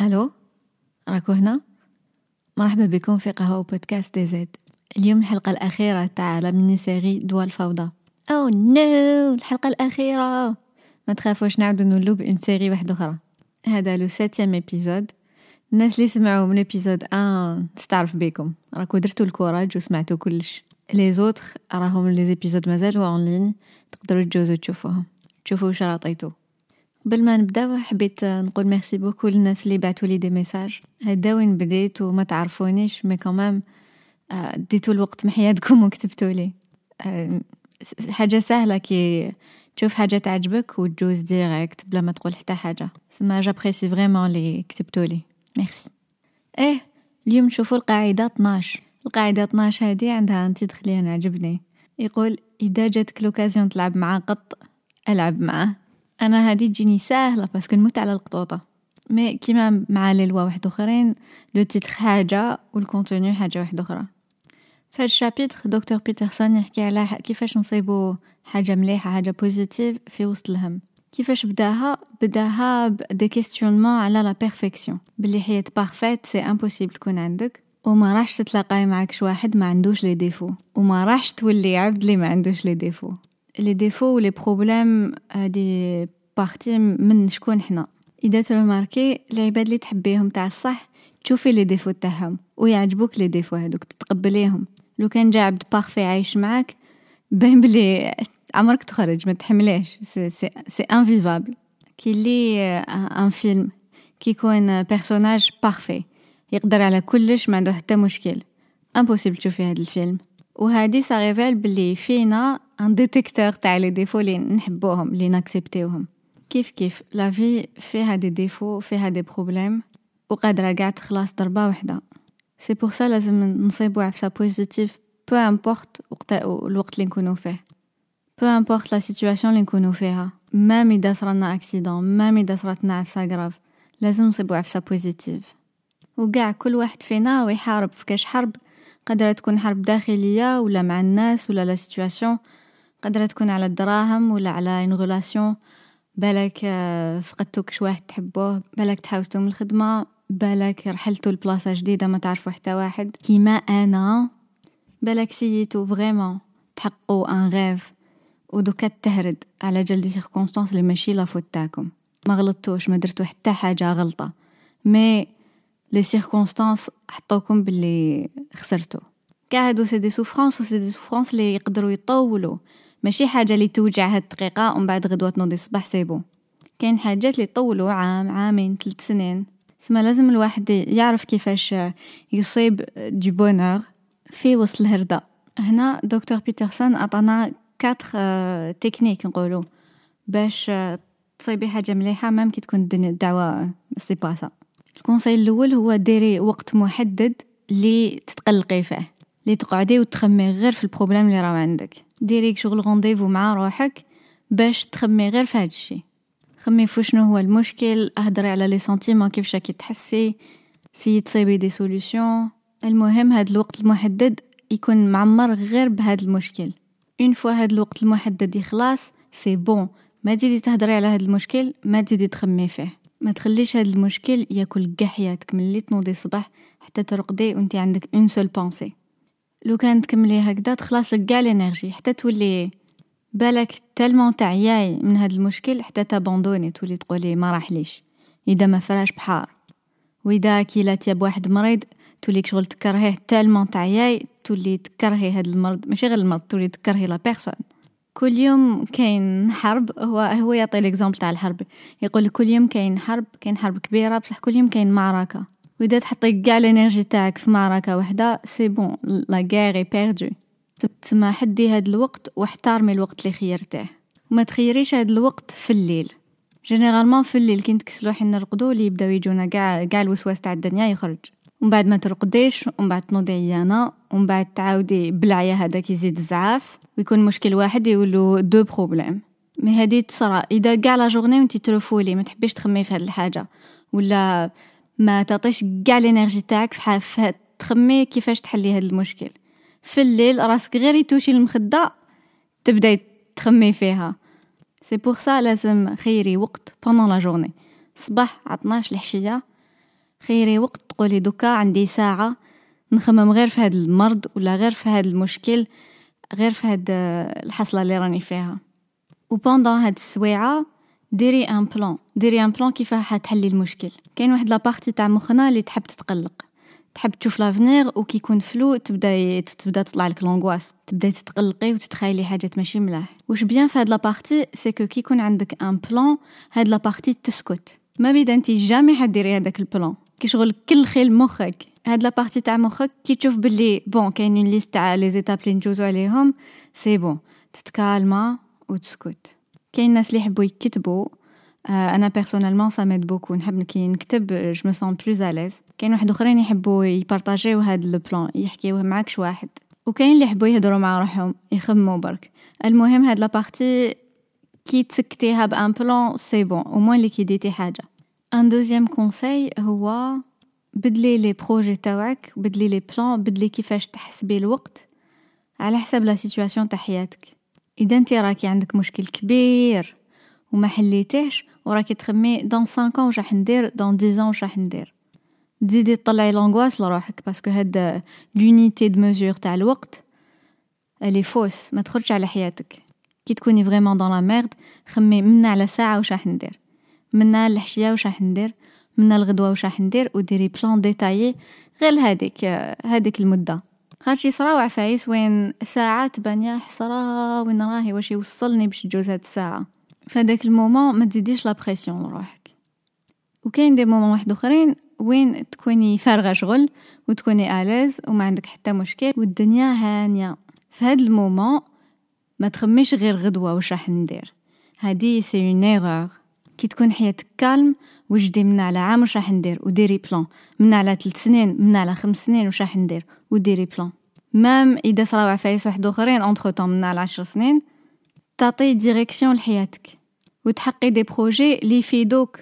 ألو؟ راكو هنا؟ مرحبا بكم في قهوة podcast DZ. اليوم الحلقة الأخيرة تاع la série دوا الفوضى oh no الحلقة الأخيرة! ما تخافوش نعاودو نولو ب une série واحدة أخرى. هذا le septième épisode الناس اللي سمعوا من épisode un نستعرف بكم. راكو درتو ال courage وسمعتو كلش. les autres راهم les épisodes مازالوا en ligne تقدروا تجوزو تشوفوهم. تشوفوا واش راطيتو قبل ما نبداو حبيت نقول merci beaucoup للناس اللي بعثوا لي des messages هدا وين بديت وما تعرفونيش mais quand même ديتو الوقت من حياتكم وكتبتوا لي. حاجة سهلة كي تشوف حاجة تعجبك وتجوز direct بلا ما تقول حتى حاجة. سما j'apprécie vraiment لي كتبتوا لي. merci et اليوم نشوفوا القاعدة 12 القاعدة 12 هذه عندها un titre اللي أنا عجبني. يقول إذا جاتك l'occasion تلعب مع قط ألعب معاه. أنا هذه تجيني ساهلة parce que نموت على القطوطة. mais كيما مع لي لوا واحد أخرين le titre حاجة وال contenu حاجة واحدة أخرى. في هاد ال chapitre دكتور بيترسون يحكي على كيفاش نصيبو حاجة مليحة حاجة positive في وسط الهم. كيفاش بداها؟ بداها ب des questionnements على la perfection بلي حياة parfaite c'est impossible تكون عندك. وما راحش تتلاقاي معاك واحد ما عندوش les défauts وما راحش تولي عبد اللي ما عندوش les défauts les défauts و les problèmes هادي partie من شكون حنا. إذا ترماركي العباد اللي تحبيهم تاع الصح تشوفي les défauts تاعهم ويعجبوك les défauts هذوك تتقبليهم. لو كان جا عبد parfait عايش معاك باين بلي عمرك تخرج ما تحمليش c'est c'est invivable كي لي un film كي يكون personnage parfait يقدر على كلش ما عنده حتى مشكل. impossible تشوفي هذا الفيلم. وهذه ça révèle بلي فينا un détecteur تاع les défauts اللي نحبوهم اللي ناكسبتيوهم. كيف كيف؟ la vie فيها des défauts فيها des problèmes وقادرة قاع تخلص ضربة وحدة. c'est pour ça لازم نصيبو عفسة positive peu importe وقت الوقت اللي نكونو فيه. peu importe la situation اللي نكونو فيها. même اذا صرالنا accident même اذا صراتنا عفسة grave لازم نصيبو عفسة positive وقاع كل واحد فينا ويحارب. في كاش حرب؟ قادرة تكون حرب داخلية ولا مع الناس ولا la situation قادرة تكون على الدراهم ولا على une relation بالك فقدتو كش واحد تحبوه بالك تحاوزتو من الخدمة بالك رحلتو لبلاصة جديدة ما تعرفو حتى واحد. كيما أنا بالك c'était vraiment تحققو un rêve ودوكا تهرد على جال des circonstances اللي ماشي la faute تاعكم. ما غلطتوش ما درتو حتى حاجة غلطة. mais les circonstances حطوكم باللي خسرتو. كاع هادو c'est des souffrances و c'est des souffrances اللي يقدروا يطولوا ماشي حاجة اللي توجع هاد الدقيقة ومن بعد غدوة تنوضي الصباح c'est bon كاين حاجات اللي يطولوا عام عامين ثلاث سنين. سما لازم الواحد يعرف كيفاش يصيب du bonheur في وسط الهرده. هنا دكتور بيترسون عطانا quatre techniques نقولوا باش تصيبي حاجة مليحة même كي تكون الدعوه c'est pas ça ال conseil الأول هو ديري وقت محدد اللي تتقلقي فيه اللي تقعدي وتخمي غير في ال problème اللي راه عندك. ديري شغل rendez-vous مع روحك باش تخمي غير في هذا الشيء خمي في شنو هو المشكل اهدري على les sentiments كيفاش راكي تحسي essaie تصيبي des solutions. المهم هاد الوقت المحدد يكون معمر غير بهذا المشكل. une fois هاد الوقت المحدد يخلص c'est bon. ما تزيدي تهدري على هاد المشكل ما تزيدي تخمي فيه. ما تخليش هاد المشكل ياكل كاع حياتك من اللي تنوضي الصباح حتى ترقدي وانت عندك une seule pensée. لو كان تكملي هكذا تخلص لك كاع ال énergie حتى تولي بالك tellement تعياي من هاد المشكل حتى تابوندوني تولي تقولي ما راحليش. إذا ما فراش بحار. وإذا كيلاتي بواحد مريض تولي شغل تكرهيه tellement تعياي تولي تكرهي هاد المرض ماشي غير المرض تولي تكرهي la personne. كل يوم كاين حرب هو هو يعطي l'exemple تاع الحرب. يقول كل يوم كاين حرب كاين حرب كبيرة بصح كل يوم كاين معركة. وإذا تحطي كاع ال énergie تاعك في معركه واحدة c'est bon la guerre est perdue تسمى حدي هاد الوقت واحترمي الوقت اللي خيرته وما تخيريش هاد الوقت في الليل. généralement في الليل كي نتكسلو حين نرقدو اللي يبداو يجونا كاع كاع الوسواس تاع الدنيا يخرج. ومن بعد ما ترقديش ومن بعد تنوضي عيانه ومن بعد تعاودي بالعيا هذاك يزيد الزعاف. ويكون مشكل واحد يولو deux problèmes. mais هادي تصرا إذا كاع la journée وانت ترفولي ما تحبيش تخمي في هاد الحاجة. ولا ما تعطيش كاع ال énergie تاعك في حاف تخمي كيفاش تحلي هذا المشكل. في الليل راسك غير يتوشي المخدة تبداي تخمي فيها. c'est pour ça لازم خيري وقت pendant la journée صباح ع 12 العشية. خيري وقت تقولي دوكا عندي ساعة نخمم غير في هذا المرض ولا غير في هذا المشكل غير في هاد الحصلة اللي راني فيها. و pendant هاد السويعة ديري un plan. ديري un plan كيفاه حتحلي المشكل. كاين واحد la partie تاع مخنا اللي تحب تتقلق. تحب تشوف l'avenir وكي يكون flou تبدا تبدا تطلع لك l'angoisse. تبدا تتقلقي وتتخيلي حاجات ماشي ملاح. واش bien في هاد la partie؟ c'est que كي يكون عندك un plan هاد la partie تسكت. ما بيدا انت jamais حديري هذاك البلان. كي شغل كل خيل مخك. هاد la partie تاع مخك كي تشوف بلي bon كاين une liste تاع les étapes اللي نجوزو عليهم c'est bon. تتكالما وتسكت. كاين ناس اللي يحبوا يكتبوا. آه أنا personnellement ça m'aide beaucoup نحب كي نكتب je me sens plus à l'aise كاين واحد أخرين يحبوا يبارطاجيو هاد le plan يحكيوه معاك شي واحد. وكاين اللي يحبوا يهضروا مع روحهم يخمموا برك. المهم هاد la partie كي تسكتيها ب un plan c'est bon au moins اللي كي ديتي حاجة. un deuxième conseil هو بدلي les projets تاوعك بدلي les plans بدلي كيفاش تحسبي الوقت على حسب la situation تاع حياتك. إذا انت راكي عندك مشكل كبير وما حليتيهش وراكي تخمي dans 5 ans واش راح ندير dans 10 ans واش راح ندير. تزيدي تطلعي l'angoisse لروحك parce que هاد l'unité de mesure تاع الوقت elle est fausse ما تخرجش على حياتك. كي تكوني vraiment dans la merde خمي منا على ساعة واش راح ندير. منا الحشية واش راح ندير. منا الغدوة واش راح ندير. وديري plan détaillé غير هذيك هذيك المدة. هادشي صرا وعفايس وين ساعة تبان يا حسرة وين راهي واش يوصلني باش تجوز هاد الساعة. فداك ال moment ما تزيديش la pression لروحك. وكاين des moments واحد أخرين وين تكوني فارغة شغل وتكوني à l'aise وما عندك حتى مشكل والدنيا هانية. في هاد ال moment ما تخميش غير غدوة واش راح ندير. هادي c'est une erreur كي تكون حياتك calme وجدي من على عام واش راح ندير؟ وديري plan. من على ثلاث سنين من على خمس سنين واش راح ندير؟ وديري plan. même إذا صراو عفايس واحد آخرين entre temps من على عشر سنين تعطي direction لحياتك وتحققي des projets اللي يفيدوك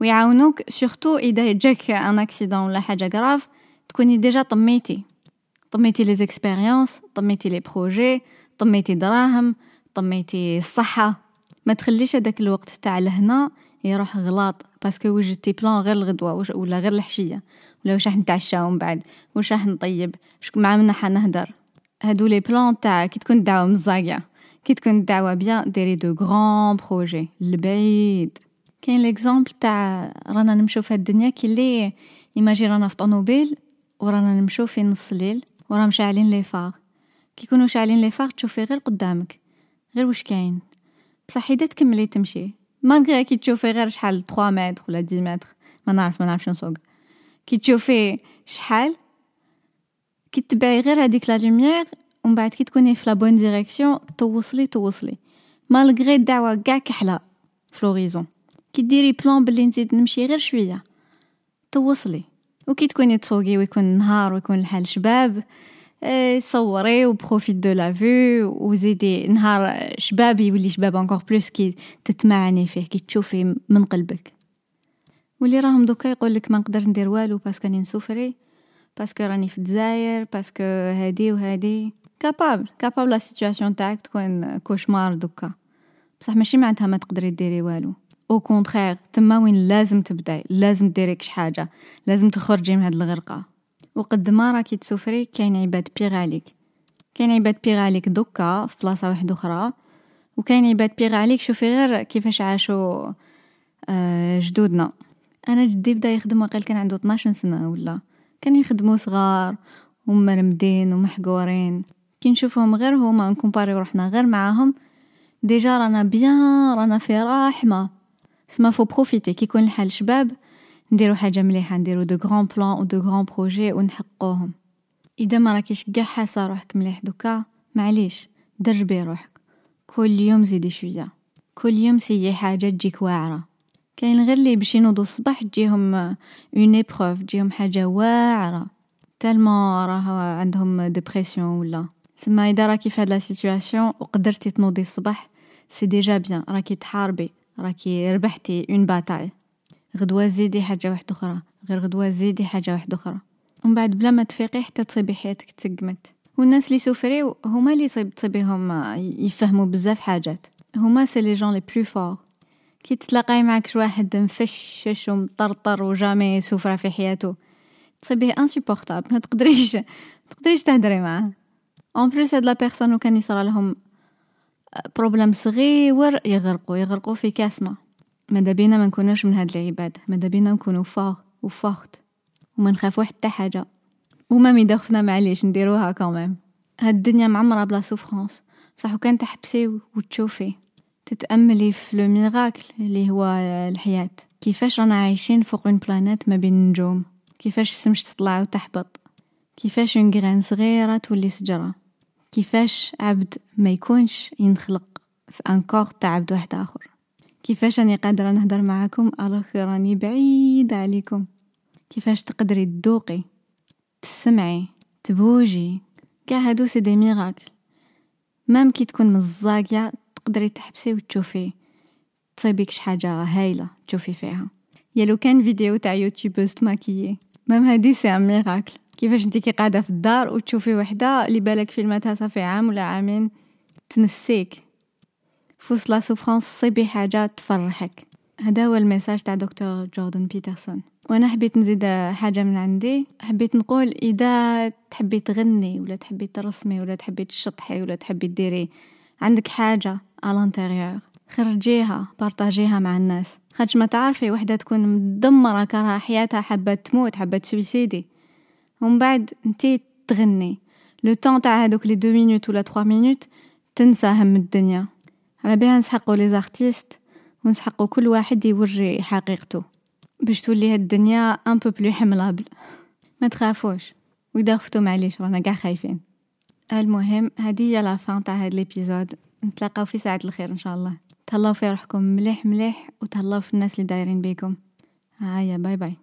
ويعاونوك surtout إذا جاك un accident ولا حاجة grave تكوني déjà لميتي. لميتي les expériences لميتي les projets لميتي دراهم لميتي الصحة. ما تخليش هذاك الوقت تاع لهنا يروح غلاط parce que وجدتي plan غير الغدوة ولا غير الحشية ولا واش راح نتعشاو من بعد واش راح نطيب مع منا حنهدر هادو les plans تاع كي تكون الدعوه مزاقيه كي تكون الدعوه bien ديري de grands projets البعيد كاين l'exemple تاع رانا نمشيو في الدنيا كي اللي ايماجي رانا في طونوبيل ورانا نمشيو في نص الليل ورا مشعلين les phares. كي يكونوا شاعلين les phares تشوفي غير قدامك غير واش كاين. بصح إذا تكملي تمشي. malgré كي تشوفي غير شحال 3 متر ولا 10 متر ما نعرف ما نعرفش نسوق. كي تشوفي شحال كي تبعي غير هذيك la lumière ومن بعد كي تكوني في la bonne direction توصلي توصلي. malgré الدعوة كاع كحلة في l'horizon كي ديري plan بلي نزيد نمشي غير شوية توصلي. وكي تكوني تسوقي ويكون النهار ويكون الحال شباب souris و profite de la vue وزيدي نهار شباب يولي شباب encore plus كي تتمعني فيه كي تشوفي من قلبك واللي راهم دوكا يقول لك ما نقدر ندير والو parce que راني نسوفري parce que راني في الجزائر باسكو هادي وهادي capable capable la situation تاعك تكون cauchemar دوكا بصح ماشي معناتها ما تقدري ديري والو au contraire تما وين لازم تبداي لازم ديري كش حاجة لازم تخرجي من هاد الغرقه وقد ما راكي تسوفري كاين عباد pire عليك كاين عباد pire عليك دوكا في بلاصة واحدة أخرى وكاين عباد pire عليك شوفي غير كيفاش عاشوا آه جدودنا. أنا جدي بدأ يخدم وقيل كان عنده 12 سنة ولا. كانوا يخدموا صغار ومرمدين ومحقورين. كي نشوفهم غير هما نكومباري روحنا غير معاهم déjà رانا bien رانا في رحمه سما faut profiter كي يكون الحال شباب نديرو حاجة مليحة نديرو de grands plans و de grands projets ونحققوهم. إذا ما راكيش كاع حاسة روحك مليح. دوكا معليش دربي روحك. كل يوم زيدي شوية. كل يوم essaye حاجة تجيك واعرة. كاين غير اللي باش ينوضوا الصباح تجيهم une épreuve تجيهم حاجة واعرة. tellement راه عندهم dépression ولا. سما إذا راكي في هاد la situation وقدرتي تنوضي الصباح c'est déjà bien راكي تحاربي راكي ربحتي une bataille غدوة زيدي حاجة واحدة أخرى غير غدوة زيدي حاجة واحدة أخرى. ومن بعد بلا ما تفيقي حتى تصيبي حياتك تسقمت. والناس اللي سوفريو هما اللي تصيب تصيبيهم يفهموا بزاف حاجات. هما c'est les gens les plus forts كي تتلاقاي معاك شي واحد مفشش ومطرطر و jamais سوفرا في حياته تصيبيه insupportable ما تقدريش تقدريش تهدري معاه. en plus هاد la personne وكان يصرى لهم problème صغير يغرقوا يغرقوا في كاس ما ماذا بينا ما نكونوش من هاد العباد؟ ماذا بينا نكونوا forts و fortes وما نخافوا حتى حاجة. و même إذا خفنا معليش نديروها كمان هاد الدنيا معمرة ب la souffrance بصح وكان تحبسي وتشوفي تتأملي في le miracle اللي هو الحياة. كيفاش رانا عايشين فوق une planète ما بين النجوم كيفاش السمش تطلع وتحبط كيفاش une graine صغيرة تولي شجرة كيفاش عبد ما يكونش ينخلق في un corps تاع عبد واحد آخر؟ كيفاش راني قادرة نهدر معاكم؟ alors راني بعيدة عليكم. كيفاش تقدري تذوقي تسمعي تبوجي؟ كاع هادو c'est des miracles. même كي تكون مزاقية تقدري تحبسي وتشوفي. تصيبك حاجة هايلة تشوفي فيها. يا لو كان فيديو تاع youtubeuse تماكيي même هادي c'est un miracle. كيفاش انتي كي قاعدة في الدار وتشوفي وحدة اللي بالك فيلماتها صافي عام ولا عامين تنسيك. فوس la souffrance صيبي حاجة تفرحك. هذا هو ال message تاع دكتور جوردن بيترسون. وأنا حبيت نزيد حاجة من عندي. حبيت نقول إذا تحبي تغني ولا تحبي ترسمي ولا تحبي تشطحي ولا تحبي ديري عندك حاجة على خرجيها بارطاجيها مع الناس. خاطش ما تعرفي وحدة تكون مدمرة كرها حياتها حابة تموت حابة تسويسيدي. ومن بعد انتي تغني. le temps تاع هادوك les deux minutes ولا trois minutes تنسى هم الدنيا. على بها نسحقو les artistes ونسحقو كل واحد يوري حقيقته باش تولي هاد الدنيا un peu plus aimable. ما تخافوش. وإذا خفتو معليش رانا قاع خايفين. المهم هذه هي la fin تاع هاد l'épisode نتلاقاو في ساعة الخير إن شاء الله. تهلاو في روحكم مليح مليح وتهلاو في الناس اللي دايرين بيكم. هيا bye bye.